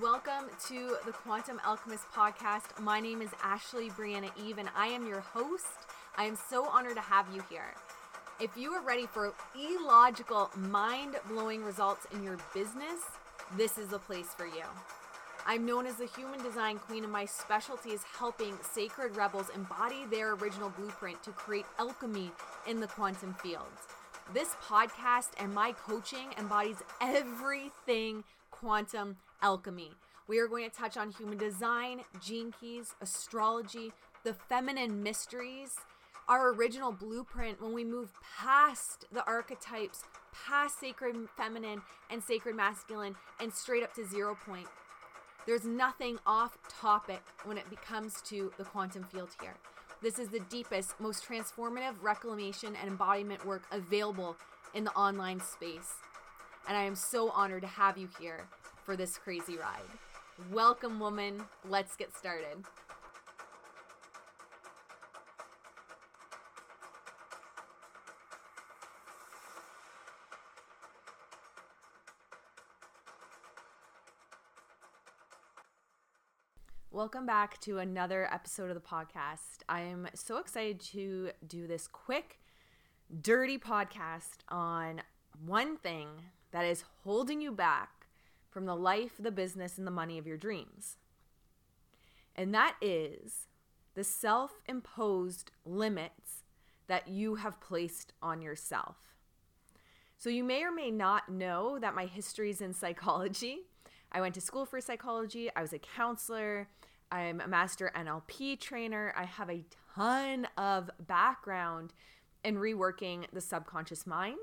Welcome to the Quantum Alchemist podcast. My name is Ashley Briana Eve, and I am your host. I am so honored to have you here. If you are ready for illogical, mind blowing results in your business, this is the place for you. I'm known as the human design queen, and my specialty is helping sacred rebels embody their original blueprint to create alchemy in the quantum field. This podcast and my coaching embodies everything quantum alchemy. We are going to touch on human design, gene keys, astrology, the feminine mysteries, our original blueprint when we move past the archetypes, past sacred feminine and sacred masculine, and straight up to zero point. There's nothing off topic when it comes to the quantum field here. This is the deepest, most transformative reclamation and embodiment work available in the online space. And I am so honored to have you here for this crazy ride. Welcome, woman. Let's get started. Welcome back to another episode of the podcast. I am so excited to do this quick, dirty podcast on one thing that is holding you back from the life, the business, and the money of your dreams. And that is the self imposed limits that you have placed on yourself. So, you may or may not know that my history is in psychology. I went to school for psychology, I was a counselor, I'm a master NLP trainer. I have a ton of background in reworking the subconscious mind.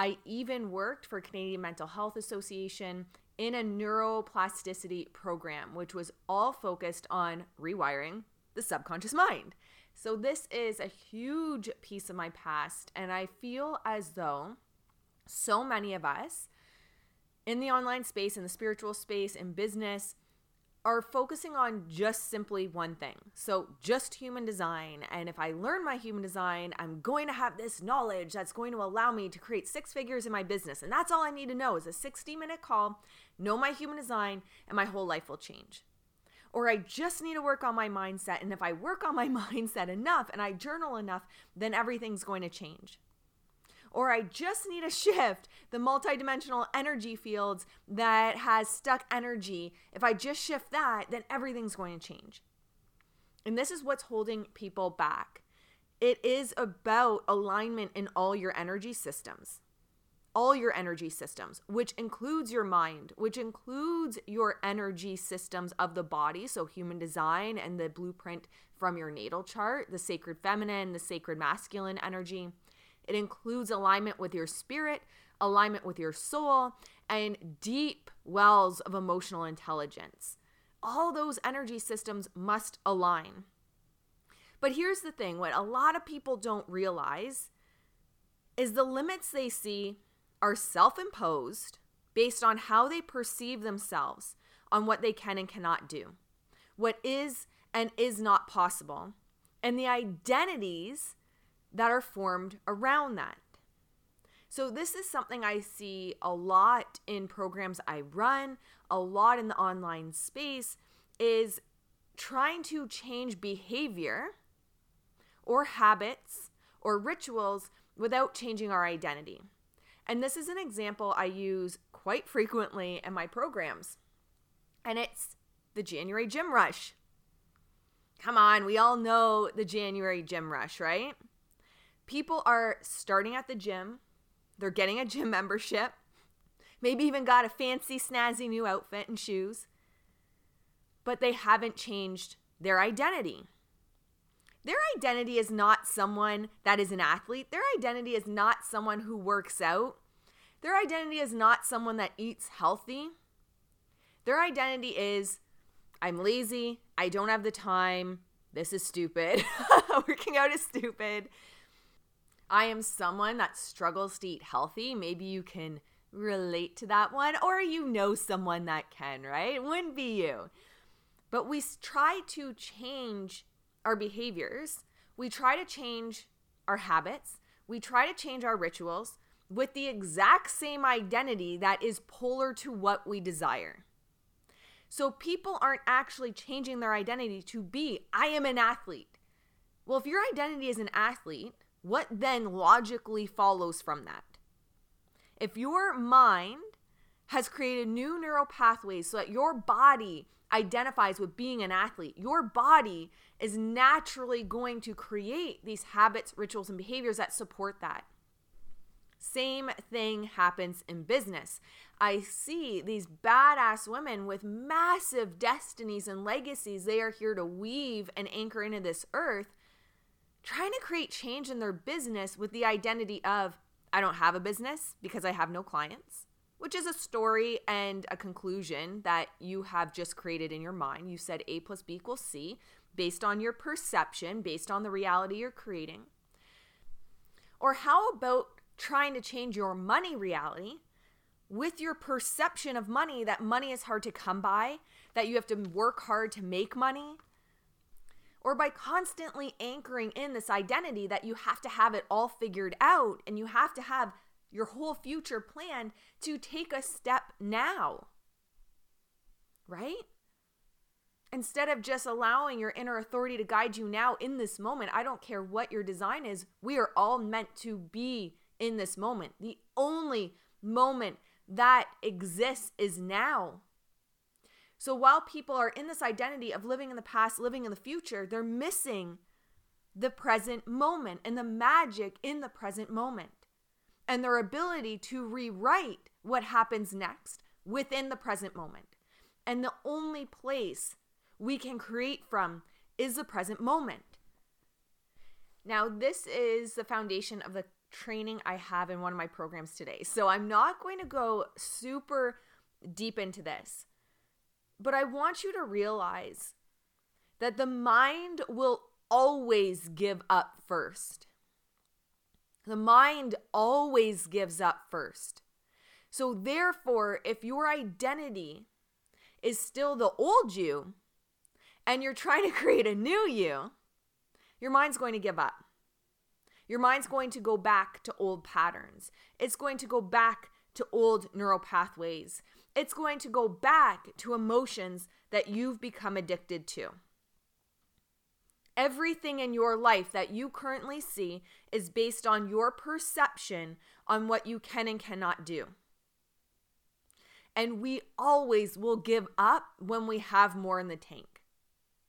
I even worked for Canadian Mental Health Association in a neuroplasticity program, which was all focused on rewiring the subconscious mind. So, this is a huge piece of my past, and I feel as though so many of us in the online space, in the spiritual space, in business, are focusing on just simply one thing. So, just human design. And if I learn my human design, I'm going to have this knowledge that's going to allow me to create six figures in my business. And that's all I need to know is a 60 minute call, know my human design, and my whole life will change. Or I just need to work on my mindset. And if I work on my mindset enough and I journal enough, then everything's going to change or I just need to shift the multidimensional energy fields that has stuck energy. If I just shift that, then everything's going to change. And this is what's holding people back. It is about alignment in all your energy systems. All your energy systems, which includes your mind, which includes your energy systems of the body, so human design and the blueprint from your natal chart, the sacred feminine, the sacred masculine energy it includes alignment with your spirit, alignment with your soul, and deep wells of emotional intelligence. All those energy systems must align. But here's the thing what a lot of people don't realize is the limits they see are self imposed based on how they perceive themselves on what they can and cannot do, what is and is not possible, and the identities that are formed around that. So, this is something I see a lot in programs I run, a lot in the online space, is trying to change behavior or habits or rituals without changing our identity. And this is an example I use quite frequently in my programs. And it's the January gym rush. Come on, we all know the January gym rush, right? People are starting at the gym, they're getting a gym membership, maybe even got a fancy, snazzy new outfit and shoes, but they haven't changed their identity. Their identity is not someone that is an athlete. Their identity is not someone who works out. Their identity is not someone that eats healthy. Their identity is I'm lazy. I don't have the time. This is stupid. Working out is stupid. I am someone that struggles to eat healthy. Maybe you can relate to that one, or you know someone that can, right? It wouldn't be you. But we try to change our behaviors, we try to change our habits, we try to change our rituals with the exact same identity that is polar to what we desire. So people aren't actually changing their identity to be, I am an athlete. Well, if your identity is an athlete, what then logically follows from that? If your mind has created new neural pathways so that your body identifies with being an athlete, your body is naturally going to create these habits, rituals, and behaviors that support that. Same thing happens in business. I see these badass women with massive destinies and legacies they are here to weave and anchor into this earth, trying to create change in their business with the identity of, I don't have a business because I have no clients, which is a story and a conclusion that you have just created in your mind. You said A plus B equals C based on your perception, based on the reality you're creating. Or how about trying to change your money reality with your perception of money that money is hard to come by, that you have to work hard to make money, or by constantly anchoring in this identity that you have to have it all figured out and you have to have your whole future planned to take a step now. Right? Instead of just allowing your inner authority to guide you now in this moment, I don't care what your design is, we are all meant to be in this moment. The only moment that exists is now. So while people are in this identity of living in the past, living in the future, they're missing the present moment and the magic in the present moment and their ability to rewrite what happens next within the present moment. And the only place we can create from is the present moment. Now, this is the foundation of the training I have in one of my programs today. So I'm not going to go super deep into this, but I want you to realize that the mind will always give up first. The mind always gives up first. So, therefore, if your identity is still the old you and you're trying to create a new you, your mind's going to give up. Your mind's going to go back to old patterns. It's going to go back to old neural pathways. It's going to go back to emotions that you've become addicted to. Everything in your life that you currently see is based on your perception on what you can and cannot do. And we always will give up when we have more in the tank.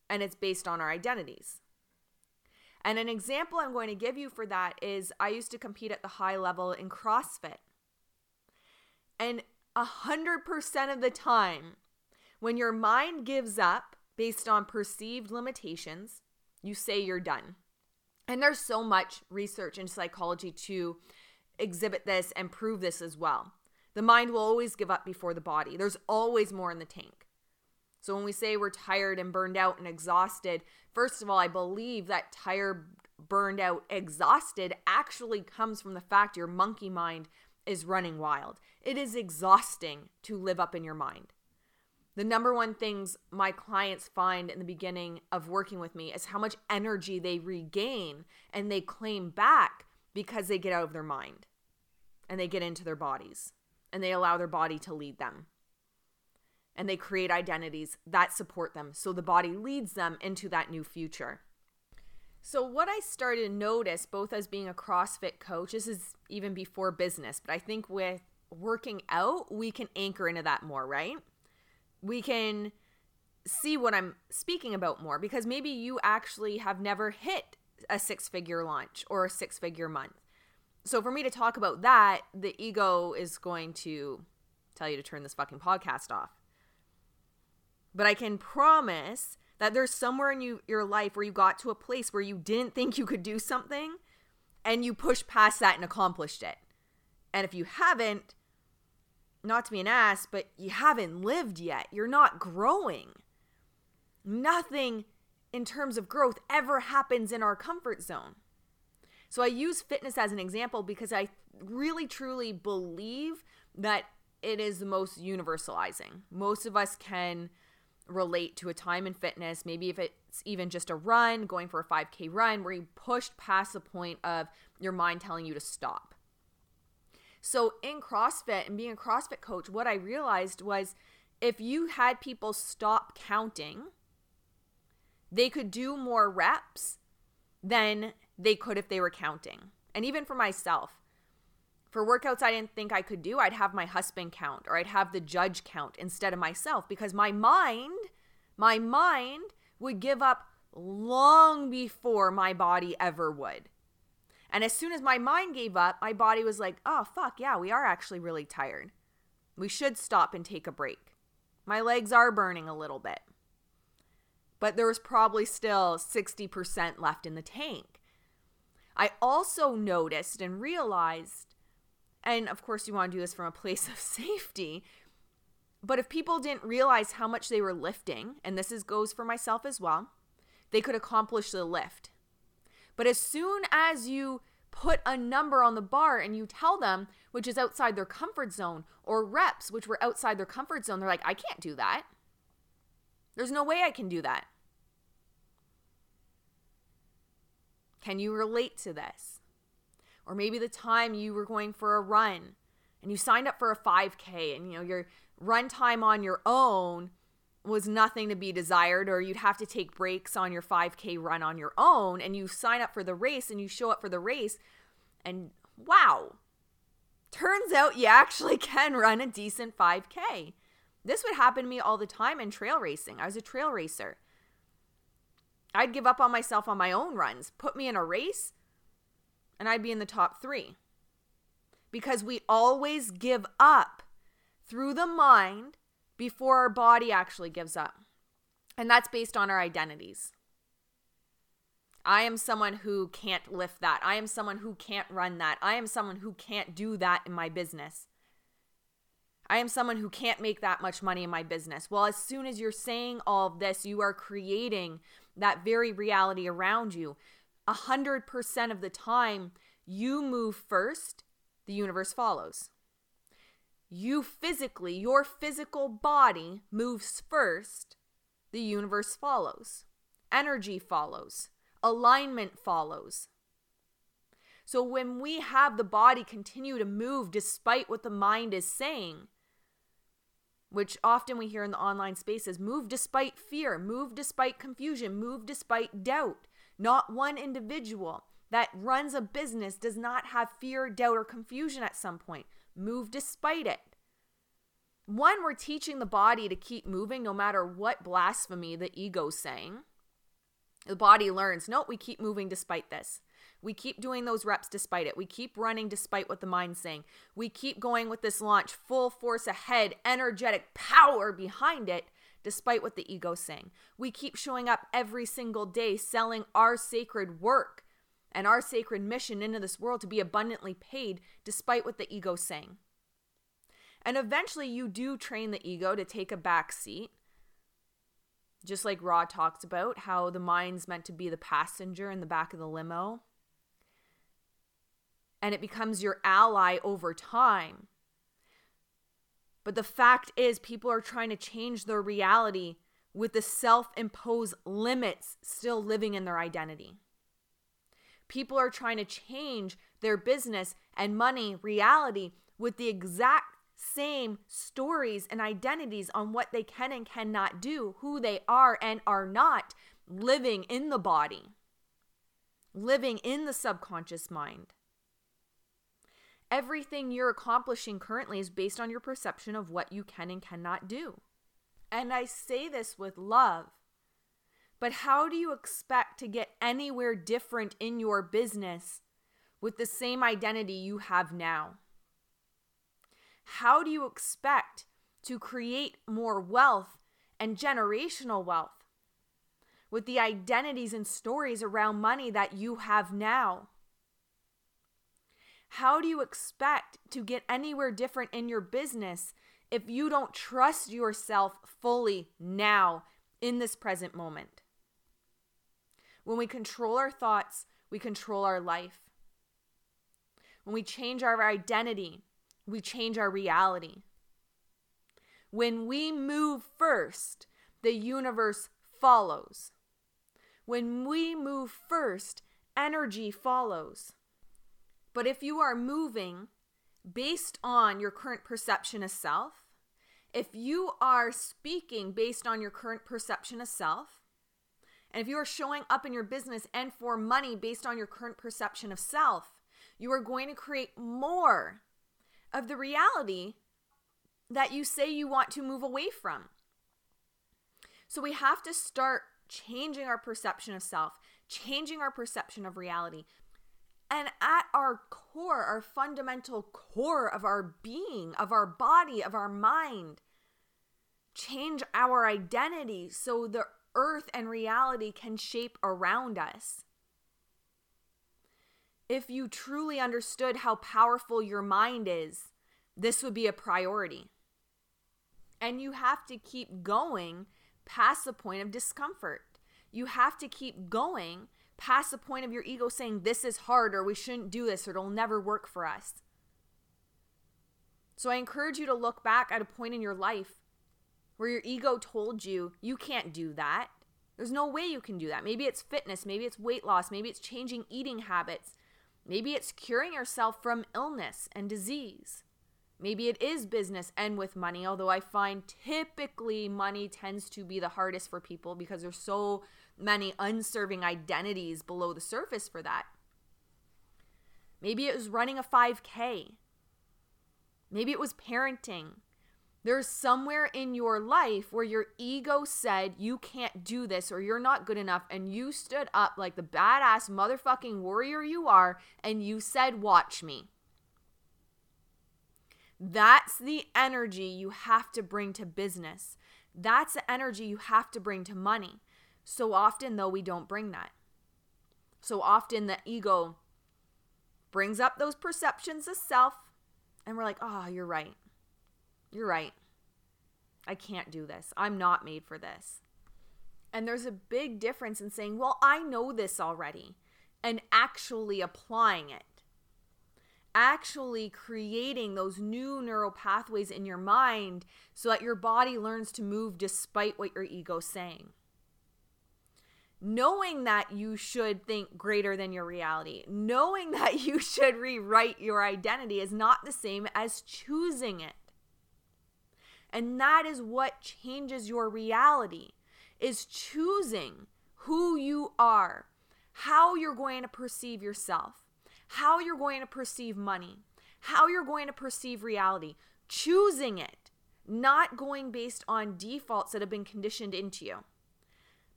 And it's based on our identities. And an example I'm going to give you for that is I used to compete at the high level in CrossFit. And 100% of the time, when your mind gives up based on perceived limitations, you say you're done. And there's so much research in psychology to exhibit this and prove this as well. The mind will always give up before the body, there's always more in the tank. So when we say we're tired and burned out and exhausted, first of all, I believe that tired, burned out, exhausted actually comes from the fact your monkey mind is running wild. It is exhausting to live up in your mind. The number one things my clients find in the beginning of working with me is how much energy they regain and they claim back because they get out of their mind and they get into their bodies and they allow their body to lead them and they create identities that support them. So the body leads them into that new future. So, what I started to notice, both as being a CrossFit coach, this is even before business, but I think with working out, we can anchor into that more, right? We can see what I'm speaking about more because maybe you actually have never hit a six figure launch or a six figure month. So, for me to talk about that, the ego is going to tell you to turn this fucking podcast off. But I can promise that there's somewhere in you, your life where you got to a place where you didn't think you could do something and you pushed past that and accomplished it. And if you haven't, not to be an ass, but you haven't lived yet, you're not growing. Nothing in terms of growth ever happens in our comfort zone. So I use fitness as an example because I really truly believe that it is the most universalizing. Most of us can relate to a time in fitness, maybe if it's even just a run, going for a 5K run, where you pushed past the point of your mind telling you to stop. So in CrossFit and being a CrossFit coach, what I realized was if you had people stop counting, they could do more reps than they could if they were counting. And even for myself, for workouts I didn't think I could do, I'd have my husband count or I'd have the judge count instead of myself because my mind, my mind would give up long before my body ever would. And as soon as my mind gave up, my body was like, oh, fuck, yeah, we are actually really tired. We should stop and take a break. My legs are burning a little bit. But there was probably still 60% left in the tank. I also noticed and realized, and of course, you want to do this from a place of safety, but if people didn't realize how much they were lifting, and this is goes for myself as well, they could accomplish the lift. But as soon as you put a number on the bar and you tell them which is outside their comfort zone or reps which were outside their comfort zone, they're like, I can't do that. There's no way I can do that. Can you relate to this? Or maybe the time you were going for a run and you signed up for a 5K and you know your run time on your own was nothing to be desired or you'd have to take breaks on your 5k run on your own and you sign up for the race and you show up for the race and wow turns out you actually can run a decent 5k this would happen to me all the time in trail racing. I was a trail racer. I'd give up on myself on my own runs put me in a race and i'd be in the top 3 because we always give up through the mind before our body actually gives up. And that's based on our identities. I am someone who can't lift that. I am someone who can't run that. I am someone who can't do that in my business. I am someone who can't make that much money in my business. Well, as soon as you're saying all of this, you are creating that very reality around you. A hundred percent of the time, you move first, the universe follows you physically, your physical body moves first, the universe follows. Energy follows. Alignment follows. So when we have the body continue to move despite what the mind is saying, which often we hear in the online spaces move despite fear, move despite confusion, move despite doubt. Not one individual that runs a business does not have fear, doubt, or confusion at some point move despite it. One, we're teaching the body to keep moving no matter what blasphemy the ego's saying. The body learns, no, we keep moving despite this. We keep doing those reps despite it. We keep running despite what the mind's saying. We keep going with this launch full force ahead, energetic power behind it, despite what the ego's saying. We keep showing up every single day selling our sacred work and our sacred mission into this world to be abundantly paid despite what the ego's saying. And eventually you do train the ego to take a back seat. Just like Ra talks about how the mind's meant to be the passenger in the back of the limo. And it becomes your ally over time. But the fact is, people are trying to change their reality with the self imposed limits still living in their identity. People are trying to change their business and money reality with the exact same stories and identities on what they can and cannot do, who they are and are not living in the body, living in the subconscious mind. Everything you're accomplishing currently is based on your perception of what you can and cannot do. And I say this with love. But how do you expect to get anywhere different in your business with the same identity you have now? how do you expect to create more wealth and generational wealth with the identities and stories around money that you have now? How do you expect to get anywhere different in your business if you don't trust yourself fully now in this present moment? When we control our thoughts, we control our life. When we change our identity, we change our reality. When we move first, the universe follows. When we move first, energy follows. But if you are moving based on your current perception of self, If you are speaking based on your current perception of self, and if you are showing up in your business and for money based on your current perception of self, you are going to create more of the reality that you say you want to move away from. So we have to start changing our perception of self, changing our perception of reality. And at our core, our fundamental core of our being, of our body, of our mind, change our identity so the earth and reality can shape around us. If you truly understood how powerful your mind is, this would be a priority. And you have to keep going past the point of discomfort. You have to keep going past the point of your ego saying, This is hard, or we shouldn't do this, or it'll never work for us. So I encourage you to look back at a point in your life where your ego told you, You can't do that. There's no way you can do that. Maybe it's fitness, maybe it's weight loss, maybe it's changing eating habits, maybe it's curing yourself from illness and disease. Maybe it is business and with money, although I find typically money tends to be the hardest for people because they're so many unserving identities below the surface for that. Maybe it was running a 5K. Maybe it was parenting. There's somewhere in your life where your ego said you can't do this or you're not good enough, and you stood up like the badass motherfucking warrior you are and you said, Watch me. That's the energy you have to bring to business. That's the energy you have to bring to money. So often, though, we don't bring that. So often, the ego brings up those perceptions of self, and we're like, oh, you're right. You're right. I can't do this. I'm not made for this. And there's a big difference in saying, well, I know this already, and actually applying it actually creating those new neural pathways in your mind so that your body learns to move despite what your ego's saying. Knowing that you should think greater than your reality, knowing that you should rewrite your identity is not the same as choosing it. And that is what changes your reality is choosing who you are, how you're going to perceive yourself how you're going to perceive money, how you're going to perceive reality, choosing it, not going based on defaults that have been conditioned into you.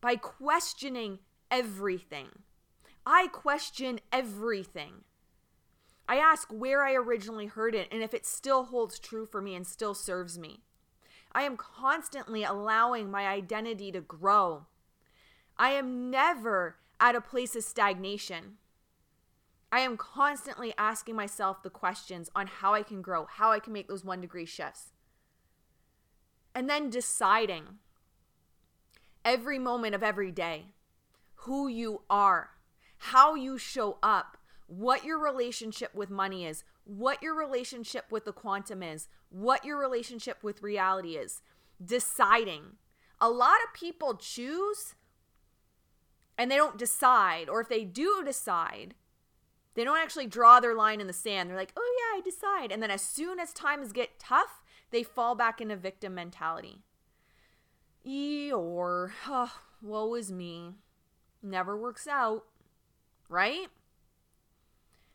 By questioning everything. I question everything. I ask where I originally heard it and if it still holds true for me and still serves me. I am constantly allowing my identity to grow. I am never at a place of stagnation. I am constantly asking myself the questions on how I can grow, how I can make those one degree shifts. And then deciding every moment of every day who you are, how you show up, what your relationship with money is, what your relationship with the quantum is, what your relationship with reality is. Deciding. A lot of people choose and they don't decide, or if they do decide, they don't actually draw their line in the sand. They're like, oh, yeah, I decide. And then as soon as times get tough, they fall back into victim mentality. Eeyore, oh, woe is me. Never works out, right?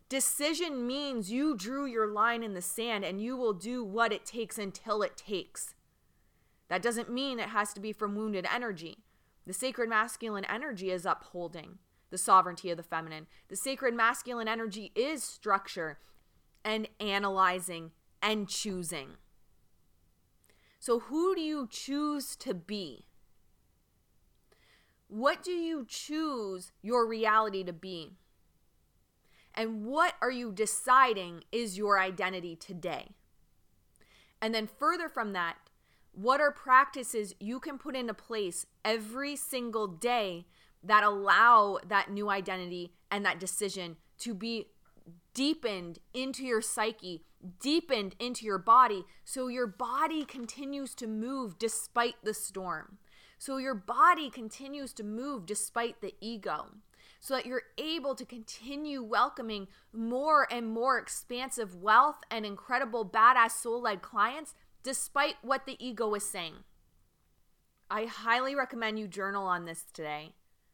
Decision means you drew your line in the sand and you will do what it takes until it takes. That doesn't mean it has to be from wounded energy. The sacred masculine energy is upholding the sovereignty of the feminine. The sacred masculine energy is structure and analyzing and choosing. So, who do you choose to be? What do you choose your reality to be? And what are you deciding is your identity today? And then, further from that, what are practices you can put into place every single day that allow that new identity and that decision to be deepened into your psyche, deepened into your body, so your body continues to move despite the storm. So your body continues to move despite the ego. So that you're able to continue welcoming more and more expansive wealth and incredible badass soul led clients despite what the ego is saying. I highly recommend you journal on this today.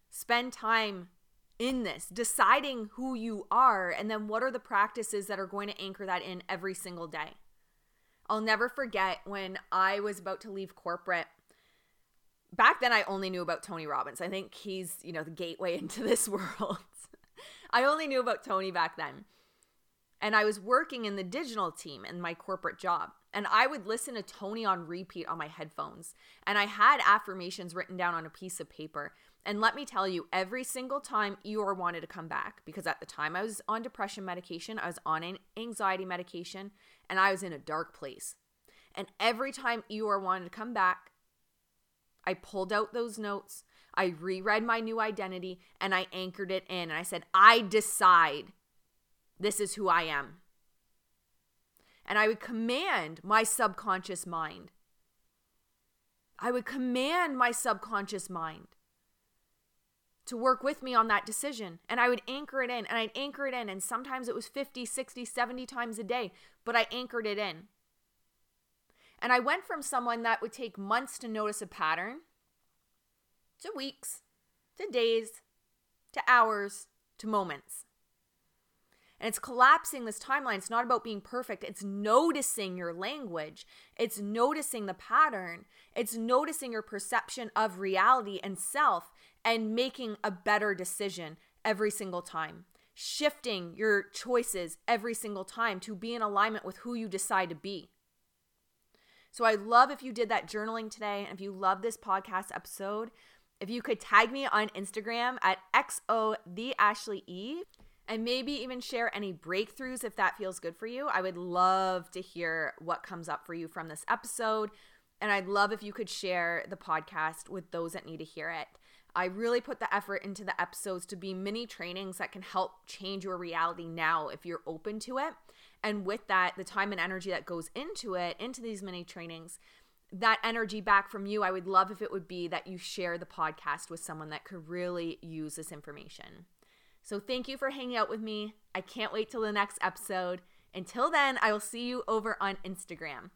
Spend time in this, deciding who you are, and then what are the practices that are going to anchor that in every single day. I'll never forget when I was about to leave corporate. Back then, I only knew about Tony Robbins. I think he's, you know, the gateway into this world. I only knew about Tony back then. And I was working in the digital team in my corporate job. And I would listen to Tony on repeat on my headphones. And I had affirmations written down on a piece of paper. And let me tell you, every single time Eeyore wanted to come back, because at the time I was on depression medication, I was on an anxiety medication, and I was in a dark place. And every time Eeyore wanted to come back, I pulled out those notes, I reread my new identity, and I anchored it in. And I said, I decide this is who I am. And I would command my subconscious mind. I would command my subconscious mind to work with me on that decision. And I would anchor it in and I'd anchor it in. And sometimes it was 50, 60, 70 times a day, but I anchored it in. And I went from someone that would take months to notice a pattern to weeks, to days, to hours, to moments. And it's collapsing this timeline. It's not about being perfect. It's noticing your language. It's noticing the pattern. It's noticing your perception of reality and self and making a better decision every single time. Shifting your choices every single time to be in alignment with who you decide to be. So I love if you did that journaling today. And if you love this podcast episode, if you could tag me on Instagram at XO the Ashley E and maybe even share any breakthroughs if that feels good for you. I would love to hear what comes up for you from this episode. And I'd love if you could share the podcast with those that need to hear it. I really put the effort into the episodes to be mini trainings that can help change your reality now if you're open to it. And with that, the time and energy that goes into it, into these mini trainings, that energy back from you, I would love if it would be that you share the podcast with someone that could really use this information. So thank you for hanging out with me. I can't wait till the next episode. Until then, I will see you over on Instagram.